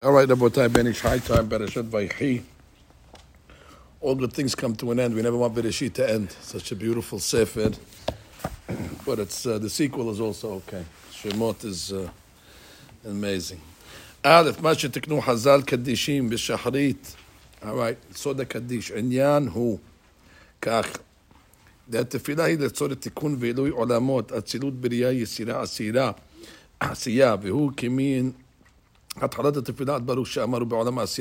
All right, Rabotai Ben Ish High Time, Bereshit Vaychi. All good things come to an end. We never want Bereshit to end. Such a beautiful sefer, but it's uh, the sequel is also okay. Shemot is uh, amazing. Aleph, מה שתקנו חז"ל קדישים בשחרית. All right, סוד הקדיש. עניין הוא כך. התפילה היא לצורך תיקון ועילוי עולמות, אצילות בריאה, יצירה, עשירה, עשייה, והוא כמין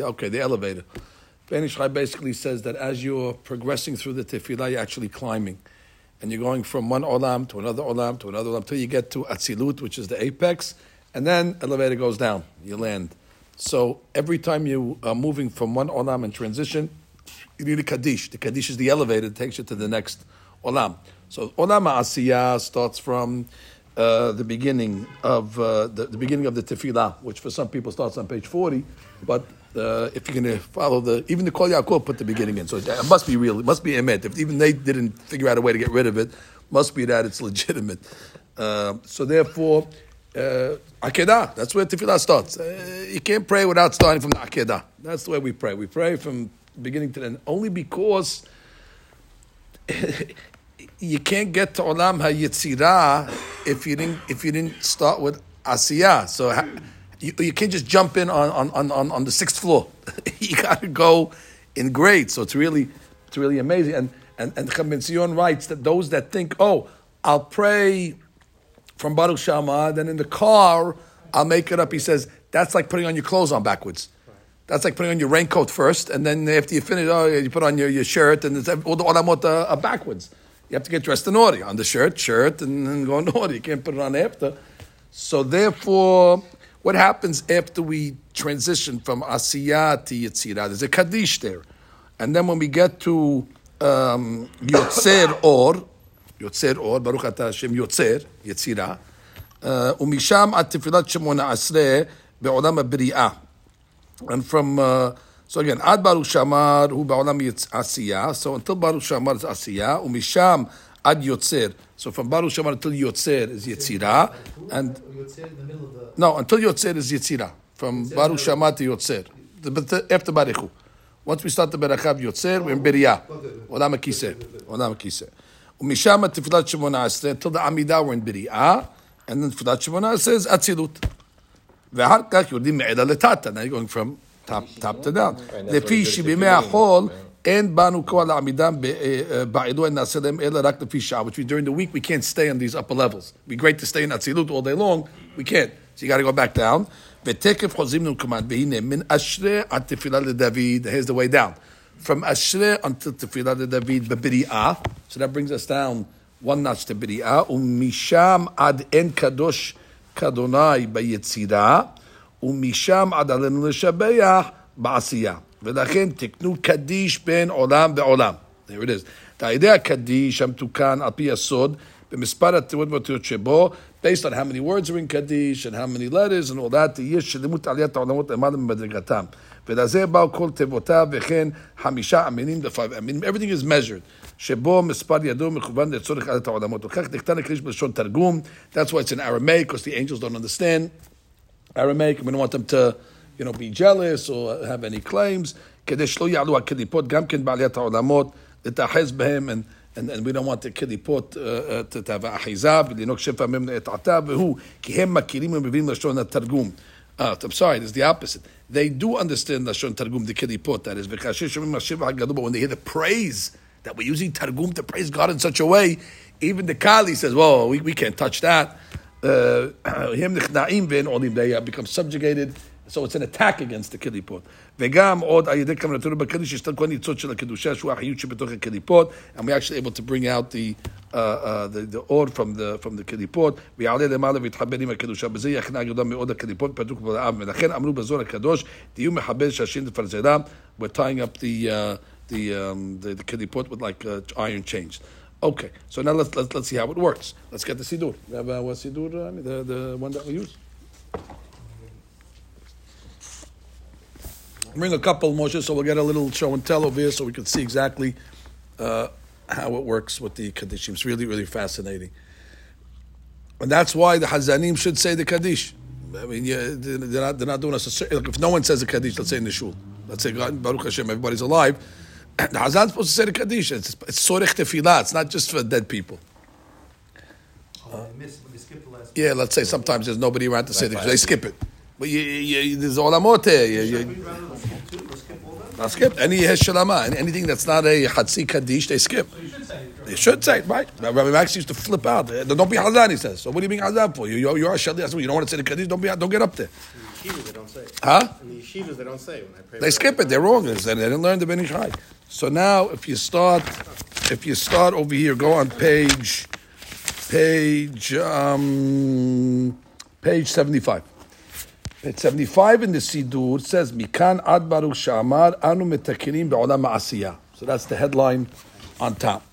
okay, the elevator. Ben Ish basically says that as you're progressing through the tefillah, you're actually climbing. And you're going from one olam to another olam to another olam until you get to Atzilut, which is the apex, and then elevator goes down, you land. So every time you are moving from one olam in transition, you need a kaddish. The kaddish is the elevator that takes you to the next olam. So olam asiyah starts from uh, the beginning of uh, the, the, beginning of the tefillah, which for some people starts on page forty, but uh, if you're going to follow the even the Kol Yaakov put the beginning in, so it must be real. It must be emet. If even they didn't figure out a way to get rid of it, must be that it's legitimate. Uh, so therefore. Uh, Akedah, that's where tefillah starts. Uh, you can't pray without starting from the Akedah. That's the way we pray. We pray from beginning to end, only because you can't get to Olam HaYetzirah if you didn't if you didn't start with Asiyah. So you, you can't just jump in on, on, on, on the sixth floor. you got to go in grade. So it's really it's really amazing. And and and Chaim writes that those that think, oh, I'll pray from Baruch Shama, then in the car I'll make it up. He says that's like putting on your clothes on backwards. That's like putting on your raincoat first, and then after you finish, oh, you put on your, your shirt, and it's, all the olamot are backwards. You have to get dressed in order. On the shirt, shirt, and then go in order. You can't put it on after. So therefore, what happens after we transition from Asiyah to Yetzirah? There's a Kaddish there. And then when we get to um, Yotzer Or, Yotzer Or, Baruch Ata Hashem Yotzer, Yetzirah, ומשם עד תפילת שמונה עשרה בעולם הבריאה. And from... Uh, so again, Ad Baruch Shamar hu ba'olam Asiya. So until Baruch Shamar is Asiya, umisham Ad Yotzer. So from Baruch Shamar until Yotzer is Yetzira, and no, until Yotzer is Yetzira. From Baruch Shamar to Yotzer, but after Baruch. Once we start the Berachav Yotzer, we're in Beriah. Olam Akiseh. Olam Akiseh. Umisham at Tefillat Shemona Esrei until the Amidah we're in Beriah, and then Tefillat Shemona says Atzilut. ואחר כך יורדים מעילה לטאטה. Now you're going from top, top to down. לפי שבימי החול אין בנו כוח לעמידם בעילוי נעשה להם אלא רק לפי שעה, which means during the week we can't stay on these upper levels. It'd be great to stay in אצילות all day long, we can't. So you got to go back down. ותקף חוזרים למקומן, והנה מן אשרי עד תפילה לדוד, here's the way down. From אשרי until תפילה לדוד בבריאה, so that brings us down one notch to בריאה, ומשם עד אין קדוש כאדוני ביצירה, ומשם עד עלינו לשבח בעשייה. ולכן תקנו קדיש בין עולם ועולם. There it is. על ידי הקדיש המתוקן על פי הסוד, במספר התיאוריות והאותיות שבו, based on how many words are in קדיש, and how many letters, and all that, יש שלימות עליית העולמות למעלה ממדרגתם. ולזה באו כל תיבותיו, וכן חמישה אמינים לפעמים אמינים. Everything is measured. שבו מספר ידו מכוון לצורך עליית העולמות. וכך נכתב הקדיש בלשון תרגום. That's why it's in Aramaic, because the angels don't understand. Aramaic. We don't want them to, you know, be jealous or have any claims. כדי שלא יעלו הקליפות and, and, and we don't want the קליפות uh, uh to have a ולנהוג שפע Uh, I'm sorry, it's the opposite. They do understand Lashon Targum, the Kelipot, that is, but when they hear the praise, that we're using Targum to praise God in such a way, even the Kali says, "Well, we, we can't touch that. Uh, him the chnaim vin olim they become subjugated. So it's an attack against the kelipot. We're actually able to bring out the uh, uh the the from the from the kelipot. We are there lemalav itchabedim tying up the uh, the, um, the the with like uh, iron chains. Okay, so now let's, let's, let's see how it works. Let's get the Sidur. We have uh, what Sidur, uh, the, the one that we use? Bring a couple, Moshe, so we'll get a little show and tell over here so we can see exactly uh, how it works with the Kaddishim. It's really, really fascinating. And that's why the Hazanim should say the Kaddish. I mean, yeah, they're not, they're not doing us a certain, like if no one says the Kaddish, let's say in the shul, let's say God, Baruch Hashem, everybody's alive, the Hazan's supposed to say the Kaddish. It's, it's Sorech Tefillah, it's not just for dead people. Oh, I missed, we skipped the last. Yeah, let's say sometimes there's nobody around to say the They skip it. But you, you, you, there's olamot there. You, Should you, we rather let's skip two, let's skip all that? not skip. Any Heshalama, anything that's not a Hatzi Kaddish, they skip. You should say it. They should say it, right? Rabbi Max used to flip out. Uh, Don't be Hazan, he says. So what are you being Hazan for? You, you're, you're a Shali. I You don't want to say the Kaddish? Don't, be, don't get up there. In the yeshivas, they don't say. Huh? In the yeshivas, they don't say. When I pray They skip it. They're wrong. They didn't learn the Ben Ish So now, if you start, if you start over here, go on page, page, um, page seventy-five. Page seventy-five in the Sidur says, "Mikan ad baruch shamar anu metakinim be'olam ma'asiyah." So that's the headline on top.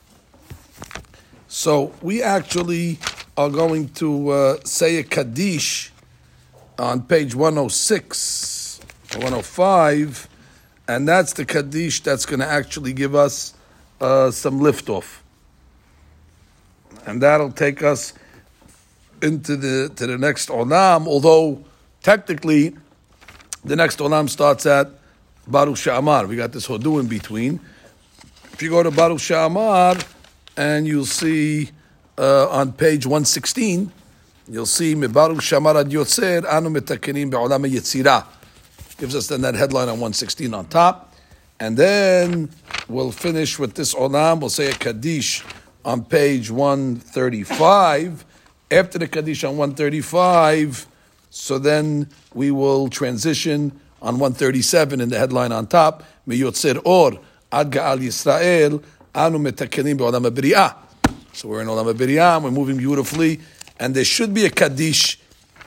So we actually are going to uh, say a kaddish on page 106 or 105, and that's the Kaddish that's going to actually give us uh, some liftoff. And that'll take us into the to the next Olam, although technically the next Olam starts at Baruch Sha'amar. We got this Hodu in between. If you go to Baruch Sha'amar, and you'll see uh, on page 116, You'll see Mibaruch Shamar ad Yotzer Anu Metakenim Be'olam Yetzirah. Gives us then that headline on 116 on top. And then we'll finish with this Olam. We'll say a Kaddish on page 135. After the Kaddish on 135, so then we will transition on 137 in the headline on top. Miyotzer Or Ad Ga'al Yisrael Anu Metakenim Be'olam B'ri'ah. So we're in Olam B'ri'ah, we're moving beautifully and there should be a kaddish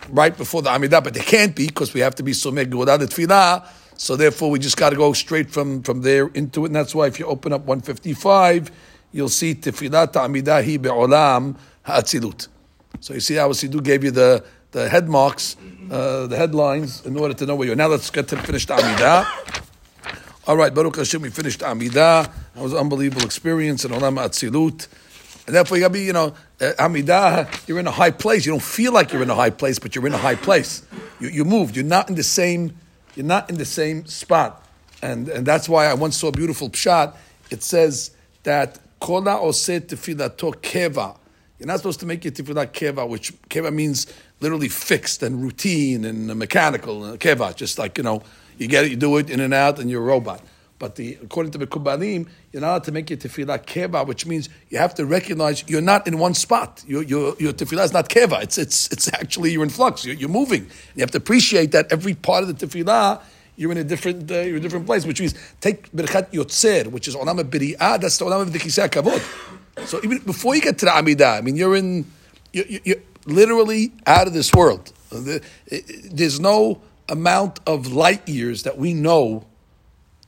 right before the Amidah, but there can't be because we have to be somek without the tefillah. So therefore, we just got to go straight from, from there into it, and that's why if you open up 155, you'll see tefillah Amidah hi be'olam ha'atzilut. So you see how Sidur gave you the, the head marks, uh, the headlines, in order to know where you're. Now let's get to finish the Amidah. All right, Baruch Hashem, we finished Amidah. That was an unbelievable experience in Olam Atzilut. And therefore, you gotta be, you know, uh, Amidah, you're in a high place. You don't feel like you're in a high place, but you're in a high place. You, you moved. You're not in the same, you're not in the same spot. And, and that's why I once saw a beautiful pshat. It says that Kola oseh tefilato keva. You're not supposed to make your tefillah keva, which keva means literally fixed and routine and mechanical. Keva, just like, you know, you get it, you do it in and out, and you're a robot. But the, according to the Kubalim, you're not allowed to make your tefillah keva, which means you have to recognize you're not in one spot. Your, your, your tefillah is not keva. It's, it's, it's actually, you're in flux. You're, you're moving. You have to appreciate that every part of the tefillah, you're in a different, uh, you're in a different place, which means take Birchat Yotzer, which is Olam Biri'ah, that's the Olam of the Kisei Kavod. So even before you get to the Amidah, I mean, you're in, you're, you're literally out of this world. There's no amount of light years that we know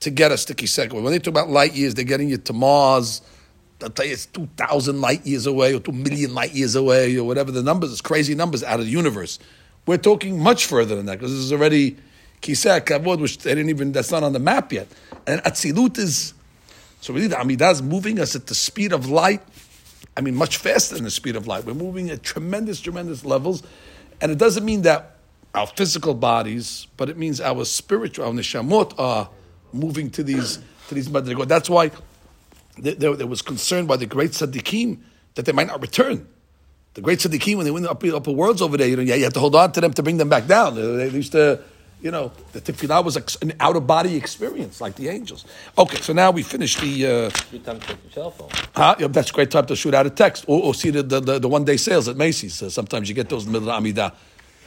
to get a sticky Kisei When they talk about light years, they're getting you to Mars. They'll tell you it's 2,000 light years away or 2 million light years away or whatever the numbers, it's crazy numbers out of the universe. We're talking much further than that because this is already Kisei Kavod, which they didn't even, that's not on the map yet. And Atzilut is, so really the Amidah is moving us at the speed of light. I mean, much faster than the speed of light. We're moving at tremendous, tremendous levels. And it doesn't mean that our physical bodies, but it means our spiritual, our neshamot are moving to these to these madrigot. That's why there, there, was concern by the great tzaddikim that they might not return. The great tzaddikim, when they went up the upper worlds over there, you know, you have to hold on to them to bring them back down. They, used to, you know, the tefillah was an out of body experience, like the angels. Okay, so now we finished the. Uh, Good time to your cell phone. Huh? Yeah, that's a great time to shoot out a text or, or see the, the, the, the one day sales at Macy's. Uh, sometimes you get those in the middle of Amidah,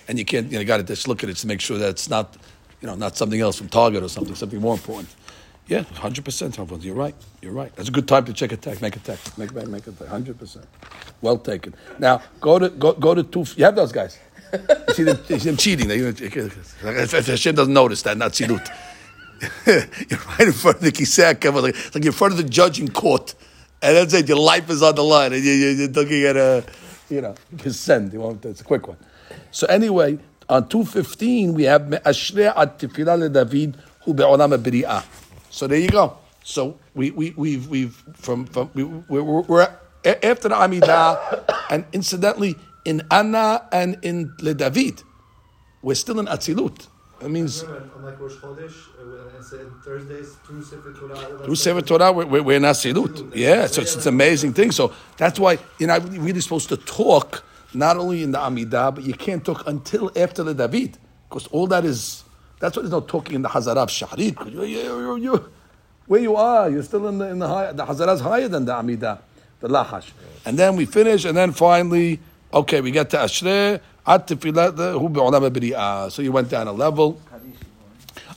and you can't, you know, got to just look at it to make sure that it's not you know, not something else from Target or something, something more important. Yeah, hundred percent, You're right. You're right. That's a good time to check a text. Make a text. Make make, make a text. Hundred percent. Well taken. Now go to go go to two. You have those guys. You see them, you see them cheating. They, if Hashem doesn't notice that, not silut. you're right in front of the kisei kavod, like, you're in front of the judge in court, and that's it. Your life is on the line, and you, you're looking at a, you know, consent. You want it's a quick one. So anyway, on 215, we have Ashrei at Tefillah David be'olam b'ri'ah. So there you go. So we, we, we've, we've, from, from we, we're, we're, after the Amidah, and incidentally, in Anna and in Le David, we're still in Atzilut. That means Unlike Rosh Chodesh, Thursdays through Sefer Torah. through Sefer Torah, we're, we're, we're in Atzilut. Yeah, so it's, it's an amazing thing. So that's why you're not really supposed to talk not only in the Amidah, but you can't talk until after the David, because all that is. That's why there's no talking in the Hazarah of you- you- you- Where you are, you're still in the in the high, the Hazarah is higher than the Amidah, the Lahash. And then we finish, and then finally, okay, we get to Ashrei. So you went down a level.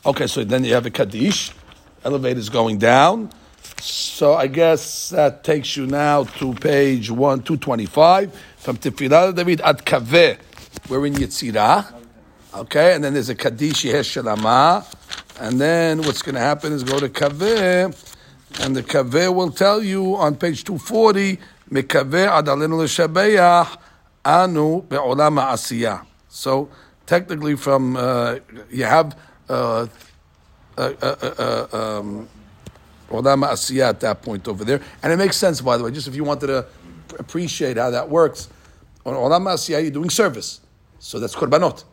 Okay, so then you have a Kaddish. Elevator's going down. So I guess that takes you now to page 1, 225. From Tefillah David at Kaveh. We're in Yetzirah. Okay, and then there's a Kaddish Yehesh Shalama. And then what's going to happen is go to Kaveh. And the Kaveh will tell you on page 240, Mekaveh adalenu l'shabeach anu be'olam ha'asiyah. So technically from, uh, you have uh, uh, uh, uh, um, Olam Asiyah at that point over there. And it makes sense, by the way, just if you wanted to appreciate how that works. On Olam Asiyah, you're doing service. So that's Korbanot.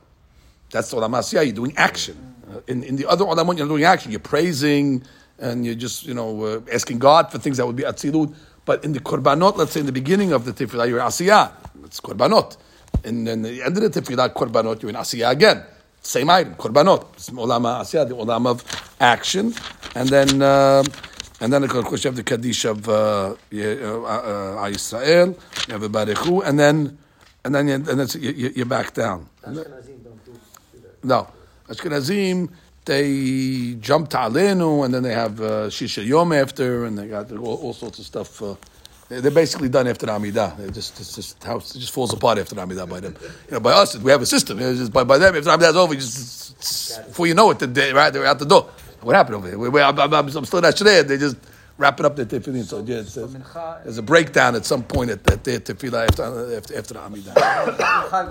That's Olam Asiyah, you're doing action. Uh, in, in the other Olamot, you're doing action. You're praising and you're just, you know, uh, asking God for things that would be Atzilut. But in the Korbanot, let's say in the beginning of the Tefillah, you're Asiyah. It's Korbanot. And then the end of the Tefillah, Korbanot, you're in Asiyah again. Same item, Korbanot. Olam Asiyah, the Olam of action. And then, um and then of course you have the Kaddish of uh, Ye- uh, uh, Yisrael, you have a Barechu, and then, and then, you, and then you, you, back down. No, Ashkenazim they jump to Alenu, and then they have uh, Shisha Yom after, and they got all, all sorts of stuff. Uh, they- they're basically done after the Amidah. They just, it's just how it just falls apart after the Amidah by them. You know, by us, we have a system. By, by them, if Amidah's over, just before you know it, the day, right, they're out the door. What happened over here? We, we, I'm, I'm, I'm still not sure. They just wrap it up their tefillin. So yeah, there's, there's a breakdown at some point at, at their tefillah after, after, after the Amidah.